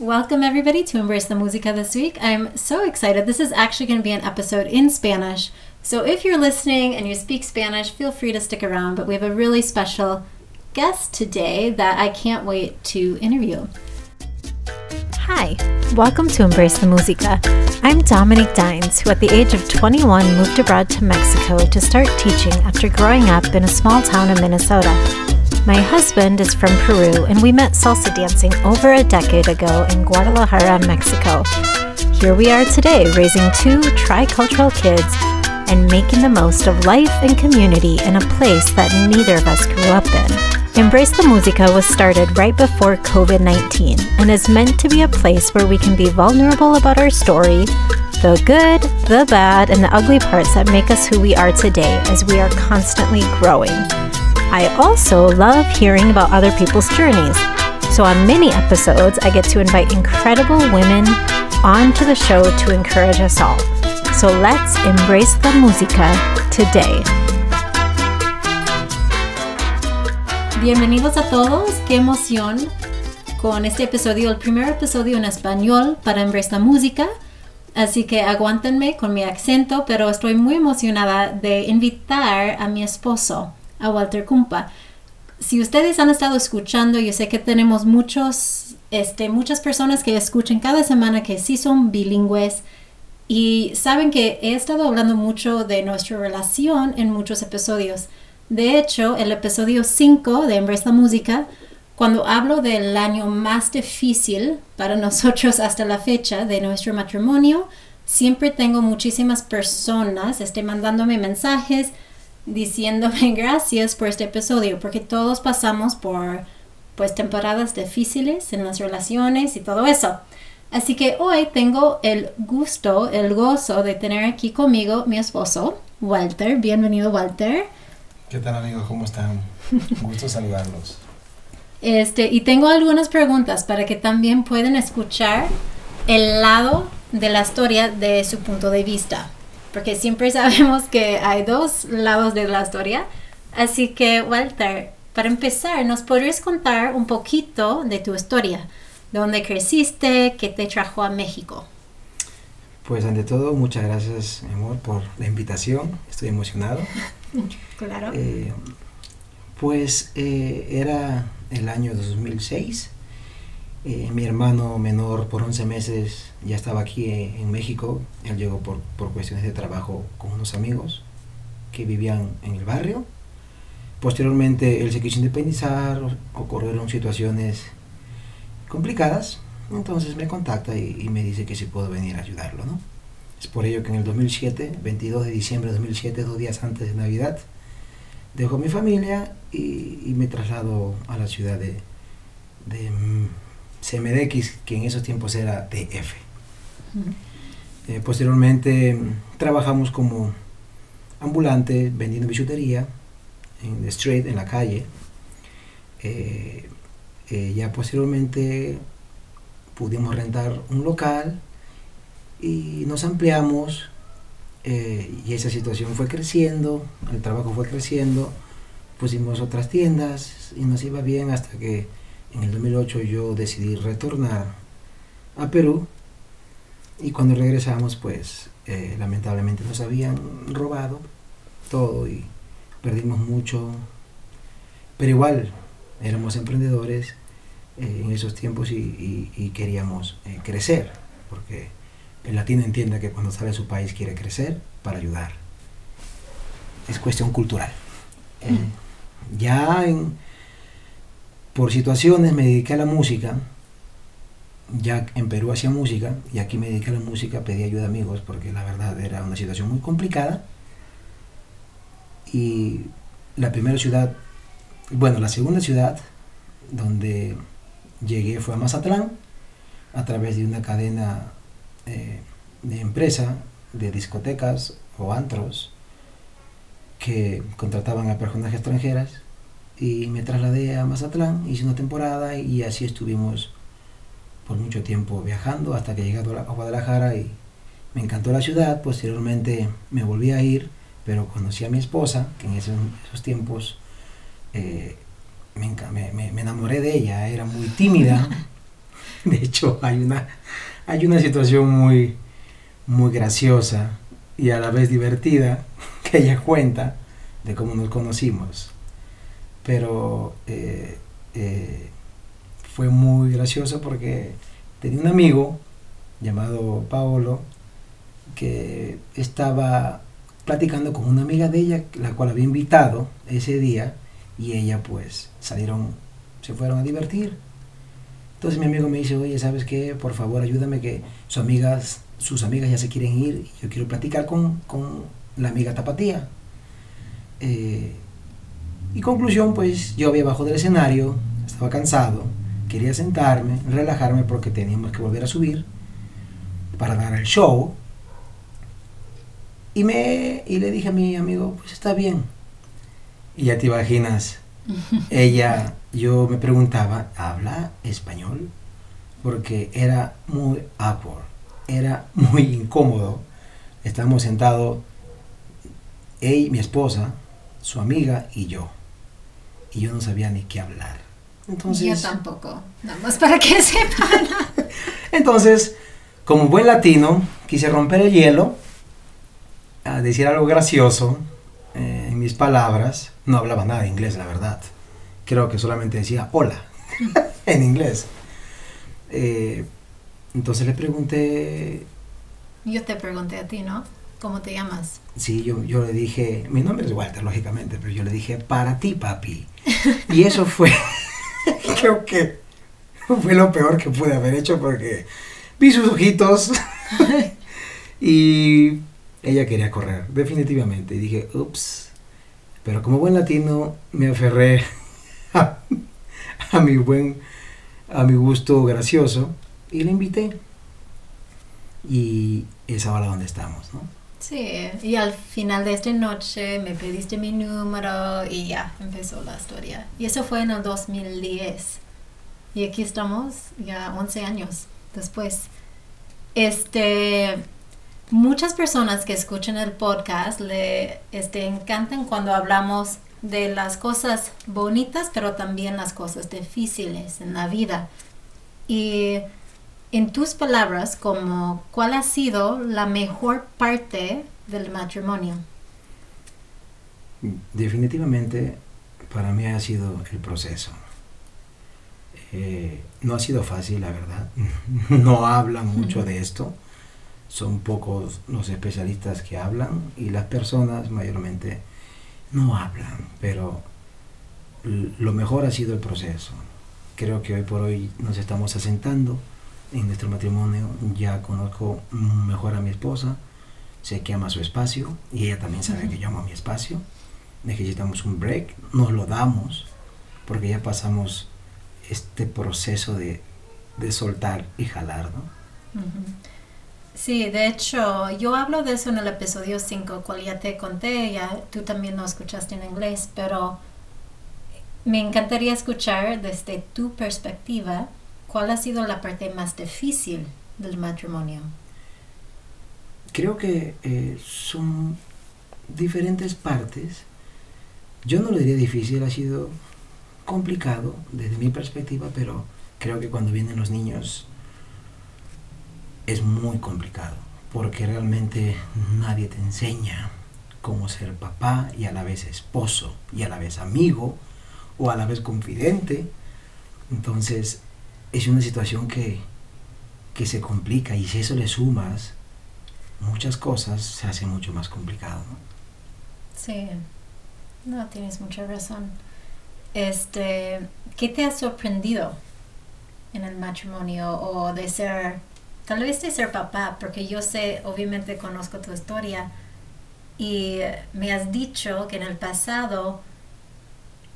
Welcome, everybody, to Embrace the Música this week. I'm so excited. This is actually going to be an episode in Spanish. So if you're listening and you speak Spanish, feel free to stick around. But we have a really special guest today that I can't wait to interview. Hi, welcome to Embrace the Música. I'm Dominique Dines, who at the age of 21 moved abroad to Mexico to start teaching after growing up in a small town in Minnesota. My husband is from Peru, and we met salsa dancing over a decade ago in Guadalajara, Mexico. Here we are today, raising two tricultural kids and making the most of life and community in a place that neither of us grew up in. Embrace the Musica was started right before COVID 19 and is meant to be a place where we can be vulnerable about our story, the good, the bad, and the ugly parts that make us who we are today as we are constantly growing. I also love hearing about other people's journeys. So, on many episodes, I get to invite incredible women onto the show to encourage us all. So, let's embrace the música today. Bienvenidos a todos, qué emoción con este episodio, el primer episodio en español para Embrace la Música. Así que aguántenme con mi acento, pero estoy muy emocionada de invitar a mi esposo a Walter Kumpa. Si ustedes han estado escuchando, yo sé que tenemos muchos, este, muchas personas que escuchan cada semana que sí son bilingües y saben que he estado hablando mucho de nuestra relación en muchos episodios. De hecho, el episodio 5 de Embrace la Música, cuando hablo del año más difícil para nosotros hasta la fecha de nuestro matrimonio, siempre tengo muchísimas personas este, mandándome mensajes, diciéndome gracias por este episodio, porque todos pasamos por pues temporadas difíciles en las relaciones y todo eso. Así que hoy tengo el gusto, el gozo de tener aquí conmigo mi esposo, Walter. Bienvenido, Walter. ¿Qué tal amigos? ¿Cómo están? Gusto saludarlos. Este, y tengo algunas preguntas para que también puedan escuchar el lado de la historia de su punto de vista porque siempre sabemos que hay dos lados de la historia. Así que, Walter, para empezar, ¿nos podrías contar un poquito de tu historia? ¿Dónde creciste? ¿Qué te trajo a México? Pues ante todo, muchas gracias, amor, por la invitación. Estoy emocionado. claro. Eh, pues eh, era el año 2006. Eh, mi hermano menor por 11 meses ya estaba aquí en, México. Él llegó por, por, cuestiones de trabajo con unos amigos que vivían en el barrio. Posteriormente él se quiso independizar, ocurrieron situaciones complicadas. Entonces me contacta y, me dice que si puedo venir a ayudarlo. ¿no? Es por ello que en el 2007, 22 de diciembre de 2007, dos días antes de Navidad, dejo mi familia y, me traslado a la ciudad de, de CMDX, que en esos tiempos era TF. Eh, posteriormente trabajamos como ambulante vendiendo bisutería en the street, en la calle. Eh, eh, ya posteriormente pudimos rentar un local y nos ampliamos y esa situación fue creciendo, el trabajo fue creciendo, pusimos otras tiendas y nos iba bien hasta que en el 2008 yo decidí retornar a Perú y cuando regresamos pues eh, lamentablemente nos habían robado todo y perdimos mucho, pero igual éramos emprendedores eh, en esos tiempos y, queríamos eh, crecer, porque el latino entiende que cuando sale de su país quiere crecer para ayudar. Es cuestión cultural. ya en, por situaciones me dediqué a la música. Ya en Perú hacía música y aquí me dediqué a la música, pedí ayuda a amigos porque la verdad era una situación muy complicada. Y la primera ciudad, bueno, la segunda ciudad donde llegué fue a Mazatlán a través de una cadena eh, de empresa de discotecas o antros que contrataban a personas extranjeras y me trasladé a Mazatlán, hice una temporada y así estuvimos por mucho tiempo viajando hasta que llegué a Guadalajara y me encantó la ciudad, posteriormente me volví a ir, pero conocí a mi esposa, que en esos, tiempos eh, me, me, enamoré de ella, era muy tímida. De hecho, hay una, hay una situación muy, muy graciosa y a la vez divertida que ella cuenta de cómo nos conocimos. Pero eh, eh, fue muy gracioso porque tenía un amigo llamado Paolo que estaba platicando con una amiga de ella, la cual había invitado ese día, y ella pues salieron, se fueron a divertir. Entonces mi amigo me dice, oye, ¿sabes qué? Por favor, ayúdame que sus amigas, sus amigas ya se quieren ir, yo quiero platicar con, con la amiga Tapatía. Eh, y conclusión, pues yo había bajado del escenario, estaba cansado, quería sentarme, relajarme porque teníamos que volver a subir para dar el show. Y, me, y le dije a mi amigo, pues está bien. Y ya te imaginas, ella, yo me preguntaba, ¿habla español? Porque era muy awkward, era muy incómodo. Estábamos sentados, ella, mi esposa, su amiga y yo. Y yo no sabía ni qué hablar. Entonces, yo tampoco, nada más para que sepan. Entonces, como buen latino, quise romper el hielo, a decir algo gracioso eh, en mis palabras. No hablaba nada de inglés, la verdad. Creo que solamente decía hola en inglés. Eh, entonces le pregunté... Yo te pregunté a ti, ¿no? ¿Cómo te llamas? Sí, yo, yo le dije, mi nombre es Walter, lógicamente, pero yo le dije, para ti, papi. Y eso fue, creo que fue lo peor que pude haber hecho porque vi sus ojitos y ella quería correr, definitivamente. Y dije, ups. Pero como buen latino me aferré a, mi buen, a mi gusto gracioso y le invité. Y es ahora donde estamos, ¿no? Sí, y al final de esta noche me pediste mi número y ya empezó la historia. Y eso fue en el 2010. Y aquí estamos ya 11 años después. Este, muchas personas que escuchan el podcast le este, encantan cuando hablamos de las cosas bonitas, pero también las cosas difíciles en la vida. Y en tus palabras, como, ¿cuál ha sido la mejor parte del matrimonio? Definitivamente, para mí ha sido el proceso. Eh, no ha sido fácil, la verdad. No hablan mucho de esto. Son pocos los especialistas que hablan y las personas mayormente no hablan, pero lo mejor ha sido el proceso. Creo que hoy por hoy nos estamos asentando en nuestro matrimonio. Ya conozco mejor a mi esposa, sé que ama su espacio y ella también sabe que yo amo mi espacio. Necesitamos un break, nos lo damos porque ya pasamos este proceso de, de soltar y jalar, ¿no? Sí, de hecho, yo hablo de eso en el episodio 5, cual ya te conté, ya tú también lo escuchaste en inglés, pero me encantaría escuchar desde tu perspectiva cuál ha sido la parte más difícil del matrimonio. Creo que eh, son diferentes partes. Yo no lo diría difícil, ha sido complicado desde mi perspectiva, pero creo que cuando vienen los niños es muy complicado, porque realmente nadie te enseña cómo ser papá y a la vez esposo y a la vez amigo o a la vez confidente. Entonces es una situación que, que se complica y si eso le sumas muchas cosas se hace mucho más complicado. Sí, no, tienes mucha razón. Este, ¿qué te ha sorprendido en el matrimonio o de ser, tal vez de ser papá? Porque yo sé, obviamente conozco tu historia y me has dicho que en el pasado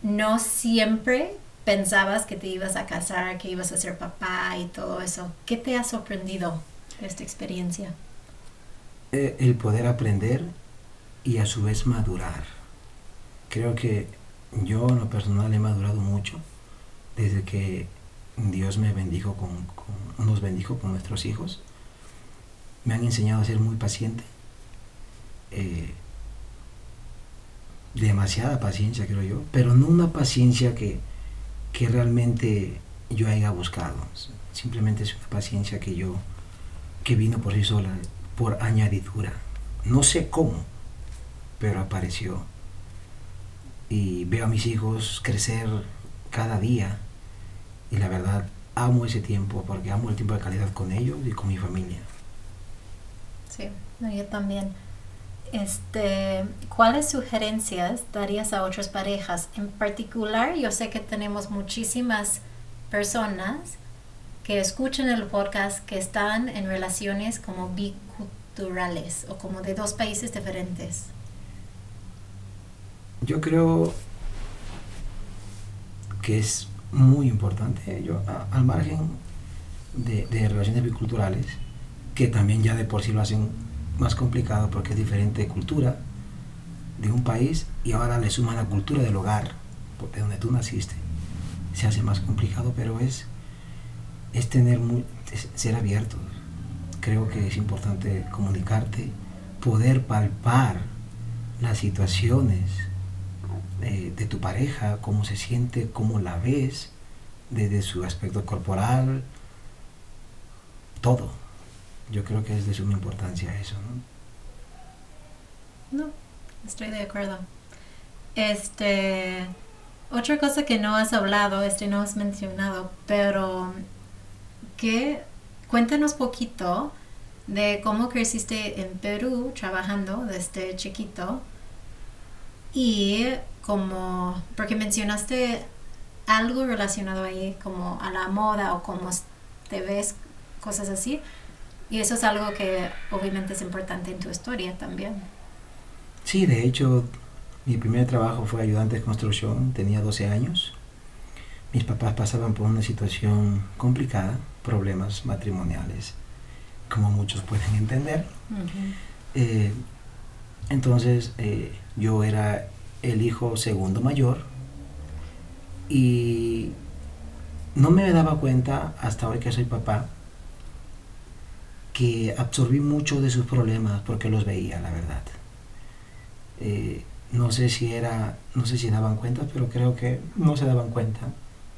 no siempre pensabas que te ibas a casar, que ibas a ser papá y todo eso. ¿Qué te ha sorprendido esta experiencia? Eh, el poder aprender y a su vez madurar. Creo que yo en lo personal he madurado mucho desde que Dios me bendijo con, nos bendijo con nuestros hijos. Me han enseñado a ser muy paciente. Eh, demasiada paciencia, creo yo, pero no una paciencia que, que realmente yo haya buscado. simplemente es una paciencia que yo, que vino por sí sola, por añadidura. No sé cómo, pero apareció. Y veo a mis hijos crecer cada día y la verdad amo ese tiempo porque amo el tiempo de calidad con ellos y con mi familia. Sí, yo también. Este, ¿cuáles sugerencias darías a otras parejas? En particular, yo sé que tenemos muchísimas personas que escuchan el podcast que están en relaciones como biculturales o como de dos países diferentes. Yo creo que es muy importante, yo, al margen de, de relaciones biculturales, que también ya de por sí lo hacen más complicado porque es diferente cultura de un país y ahora le suman la cultura del hogar, de donde tú naciste. Se hace más complicado, pero es, es tener muy, ser abiertos. Creo que es importante comunicarte, poder palpar las situaciones de, de tu pareja, cómo se siente, cómo la ves, desde su aspecto corporal, todo yo creo que es de suma importancia eso, ¿no? No, estoy de acuerdo. Este, otra cosa que no has hablado, este no has mencionado, pero que cuéntanos poquito de cómo creciste en Perú trabajando desde chiquito y como, porque mencionaste algo relacionado ahí como a la moda o cómo te ves, cosas así. Y eso es algo que obviamente es importante en tu historia también. Sí, de hecho, mi primer trabajo fue ayudante de construcción, tenía 12 años. Mis papás pasaban por una situación complicada, problemas matrimoniales, como muchos pueden entender. Eh, entonces, eh, yo era el hijo segundo mayor y no me daba cuenta hasta hoy que soy papá que absorbí mucho de sus problemas porque los veía, la verdad. Eh, no sé si era, no sé si daban cuenta, pero creo que no se daban cuenta.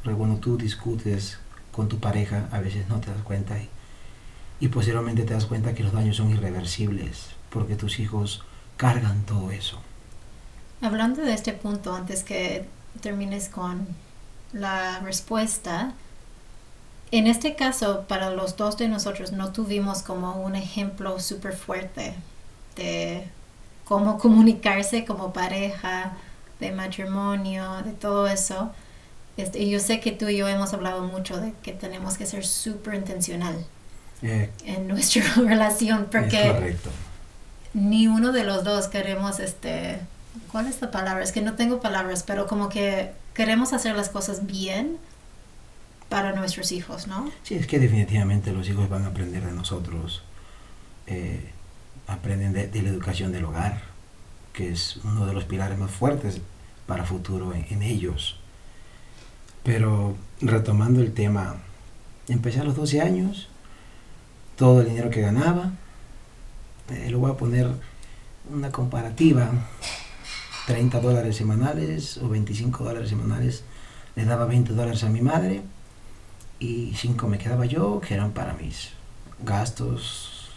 Porque cuando tú discutes con tu pareja, a veces no te das cuenta y, y posteriormente te das cuenta que los daños son irreversibles porque tus hijos cargan todo eso. Hablando de este punto, antes que termines con la respuesta, en este caso, para los dos de nosotros no tuvimos como un ejemplo súper fuerte de cómo comunicarse como pareja, de matrimonio, de todo eso. Este, y yo sé que tú y yo hemos hablado mucho de que tenemos que ser súper intencional eh, en nuestra relación porque ni uno de los dos queremos, este, ¿cuál es la palabra? Es que no tengo palabras, pero como que queremos hacer las cosas bien para nuestros hijos, ¿no? Sí, es que definitivamente los hijos van a aprender de nosotros, eh, aprenden de, la educación del hogar, que es uno de los pilares más fuertes para futuro en, ellos. Pero retomando el tema, empecé a los 12 años, todo el dinero que ganaba, eh, lo voy a poner una comparativa, 30 dólares semanales o 25 dólares semanales, le daba 20 dólares a mi madre y cinco me quedaba yo, que eran para mis gastos,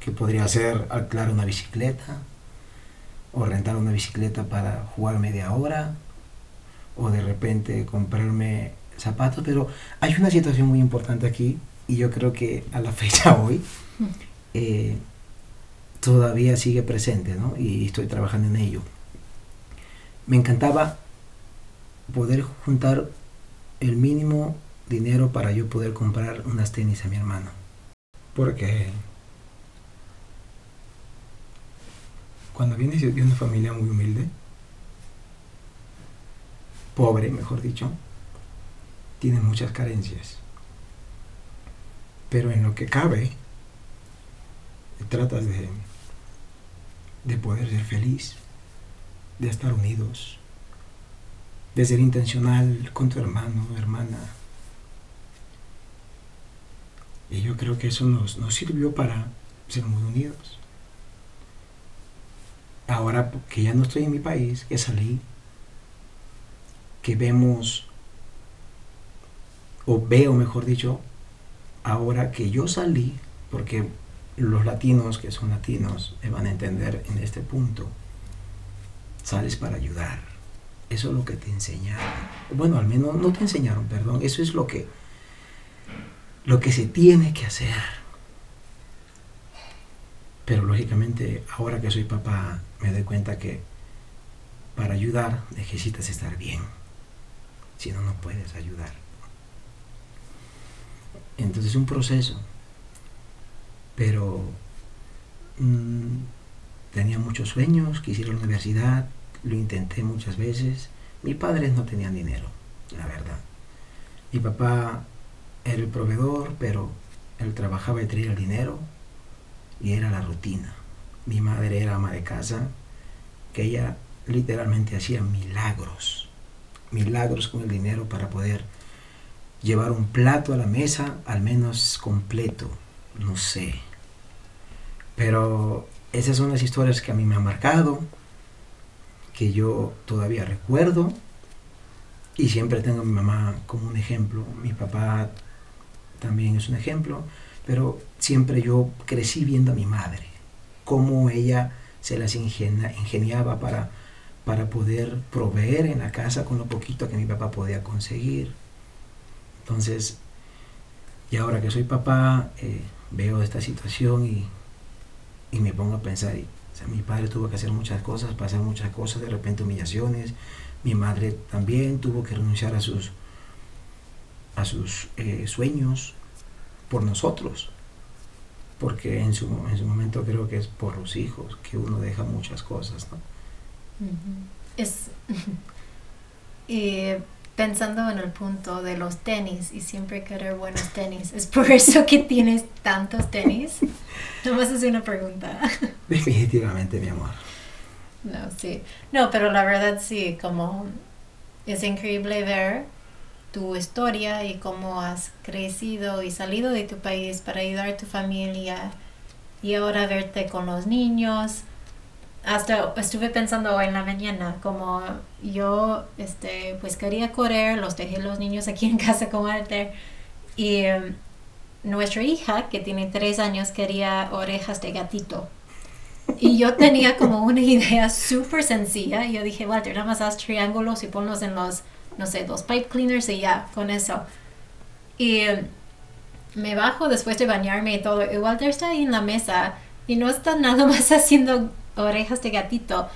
que podría ser alquilar una bicicleta, o rentar una bicicleta para jugar media hora, o de repente comprarme zapatos, pero hay una situación muy importante aquí, y yo creo que a la fecha hoy eh, todavía sigue presente, ¿no? Y estoy trabajando en ello. Me encantaba poder juntar el mínimo dinero para yo poder comprar unas tenis a mi hermano. Porque cuando vienes de una familia muy humilde, pobre, mejor dicho, tiene muchas carencias. Pero en lo que cabe, tratas de, de poder ser feliz, de estar unidos, de ser intencional con tu hermano, hermana, y yo creo que eso nos, sirvió para ser muy unidos. Ahora que ya no estoy en mi país, que salí, que vemos o veo mejor dicho, ahora que yo salí, porque los latinos que son latinos me van a entender en este punto, sales para ayudar. Eso es lo que te enseñaron. Bueno, al menos no te enseñaron, perdón. Eso es lo que, lo que se tiene que hacer. Pero lógicamente, ahora que soy papá, me doy cuenta que para ayudar necesitas estar bien. Si no, no puedes ayudar. Entonces es un proceso. Pero mmm, tenía muchos sueños, quisiera la universidad, lo intenté muchas veces. Mis padres no tenían dinero, la verdad. Mi papá era el proveedor, pero él trabajaba y traía el dinero y era la rutina. Mi madre era ama de casa, que ella literalmente hacía milagros, milagros con el dinero para poder llevar un plato a la mesa, al menos completo, no sé. Pero esas son las historias que a mí me han marcado, que yo todavía recuerdo y siempre tengo a mi mamá como un ejemplo. Mi papá también es un ejemplo, pero siempre yo crecí viendo a mi madre, cómo ella se las ingeniaba para, para poder proveer en la casa con lo poquito que mi papá podía conseguir. Entonces, y ahora que soy papá, eh, veo esta situación y, y me pongo a pensar, mi padre tuvo que hacer muchas cosas, pasar muchas cosas, de repente humillaciones. Mi madre también tuvo que renunciar a sus, a sus eh, sueños por nosotros. Porque en su, en su momento creo que es por los hijos que uno deja muchas cosas. ¿no? Es. pensando en el punto de los tenis y siempre querer buenos tenis, ¿es por eso que tienes tantos tenis? Nomás es una pregunta. Definitivamente, mi amor. No, sí. No, pero la verdad sí, como es increíble ver tu historia y cómo has crecido y salido de tu país para ayudar a tu familia y ahora verte con los niños hasta estuve pensando hoy en la mañana, como yo, este, pues quería correr, los dejé los niños aquí en casa con Walter y um, nuestra hija, que tiene tres años, quería orejas de gatito. Y yo tenía como una idea súper sencilla. Yo dije, Walter, nada más haz triángulos y ponlos en los, no sé, dos pipe cleaners y ya, con eso. Y me bajo después de bañarme y todo. Y Walter está ahí en la mesa y no está nada más haciendo orejas de gatito,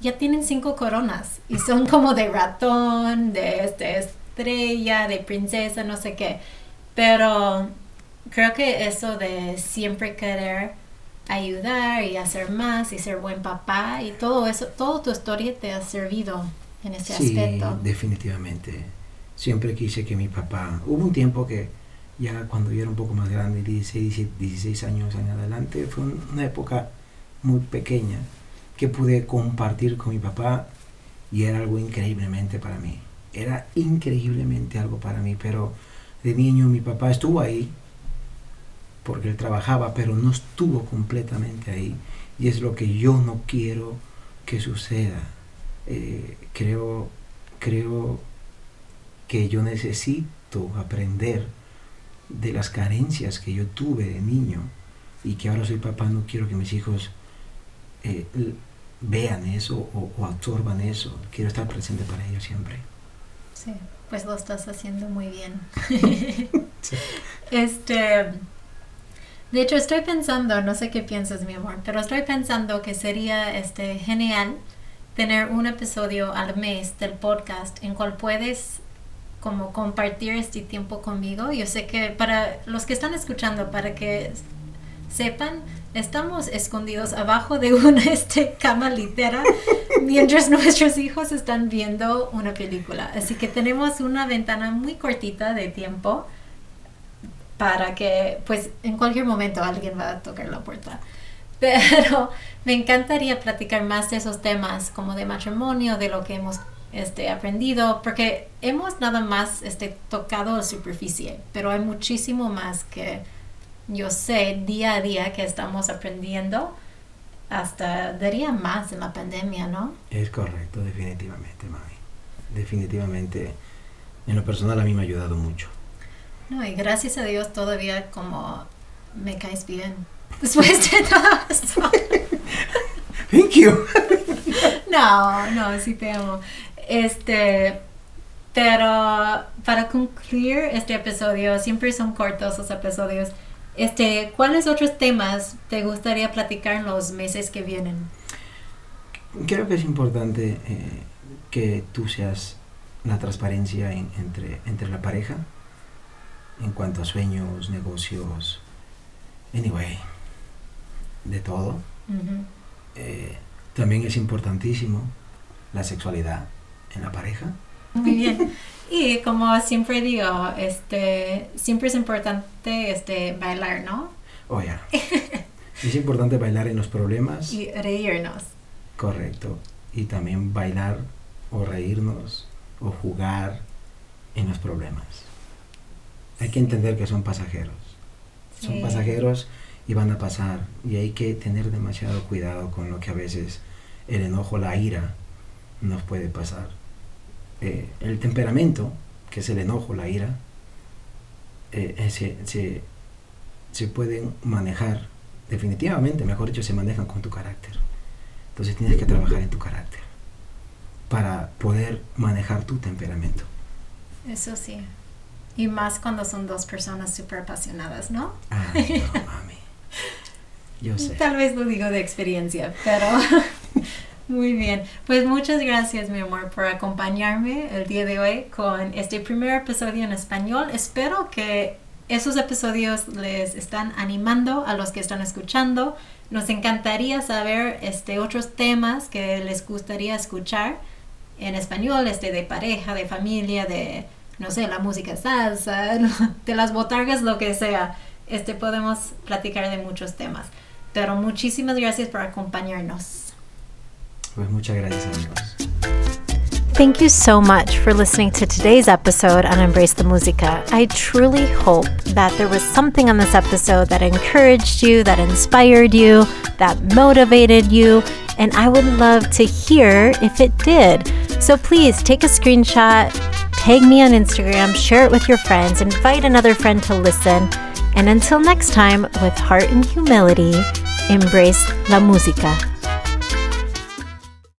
ya tienen cinco coronas y son como de ratón, de este, estrella, de princesa, no sé qué. Pero creo que eso de siempre querer ayudar y hacer más y ser buen papá y todo eso, toda tu historia te ha servido en ese sí, aspecto. Definitivamente. Siempre quise que mi papá, hubo un tiempo que ya cuando yo era un poco más grande, 16, 16 años en adelante, fue una época muy pequeña que pude compartir con mi papá y era algo increíblemente para mí. Era increíblemente algo para mí, pero de niño mi papá estuvo ahí porque él trabajaba, pero no estuvo completamente ahí. Y es lo que yo no quiero que suceda. Eh, creo, creo que yo necesito aprender de las carencias que yo tuve de niño y que ahora soy papá, no quiero que mis hijos eh, vean eso o, absorban eso. Quiero estar presente para ellos siempre. Sí, pues lo estás haciendo muy bien. Este, de hecho estoy pensando, no sé qué piensas mi amor, pero estoy pensando que sería este genial tener un episodio al mes del podcast en cual puedes como compartir este tiempo conmigo. Yo sé que para los que están escuchando, para que sepan, estamos escondidos abajo de una este, cama litera mientras nuestros hijos están viendo una película. Así que tenemos una ventana muy cortita de tiempo para que, pues, en cualquier momento alguien va a tocar la puerta. Pero me encantaría platicar más de esos temas, como de matrimonio, de lo que hemos este, aprendido, porque hemos nada más este, tocado la superficie, pero hay muchísimo más que yo sé día a día que estamos aprendiendo, hasta daría más en la pandemia, ¿no? Es correcto, definitivamente, mami. Definitivamente, en lo personal a mí me ha ayudado mucho. No, y gracias a Dios todavía como me caes bien. Después de todo eso. Thank you. No, no, sí te amo. Este, pero para concluir este episodio, siempre son cortos los episodios. Este, ¿cuáles otros temas te gustaría platicar en los meses que vienen? Creo que es importante eh, que tú seas la transparencia en- entre, entre la pareja en cuanto a sueños, negocios, anyway, de todo. Ujú. Eh, también es importantísimo la sexualidad en la pareja. Muy bien. Y como siempre digo, este, siempre es importante este, bailar, ¿no? Oh, ya. es importante bailar en los problemas, Y reírnos. correcto. Y también bailar o reírnos o jugar en los problemas. Hay que entender que son pasajeros. Son Sí. pasajeros y van a pasar. Y hay que tener demasiado cuidado con lo que a veces el enojo, la ira nos puede pasar. Eh, el temperamento, que es el enojo, la ira, eh, eh, se, se, se pueden manejar, definitivamente, mejor dicho, se manejan con tu carácter. Entonces tienes que trabajar en tu carácter para poder manejar tu temperamento. Eso sí. Y más cuando son dos personas súper apasionadas, ¿no? Ay, no, mami. Tal vez lo digo de experiencia, pero muy bien. Pues muchas gracias, mi amor, por acompañarme el día de hoy con este primer episodio en español. Espero que esos episodios les están animando a los que están escuchando. Nos encantaría saber este otros temas que les gustaría escuchar en español, este de pareja, de familia, de no sé, la música salsa, de las botargas, lo que sea. Este podemos platicar de muchos temas. Pero muchísimas gracias por acompañarnos. Pues muchas gracias, amigos. Thank you so much for listening to today's episode on Embrace the Musica. I truly hope that there was something on this episode that encouraged you, that inspired you, that motivated you, and I would love to hear if it did. So please take a screenshot, tag me on Instagram, share it with your friends, invite another friend to listen. And until next time, with heart and humility, embrace la música.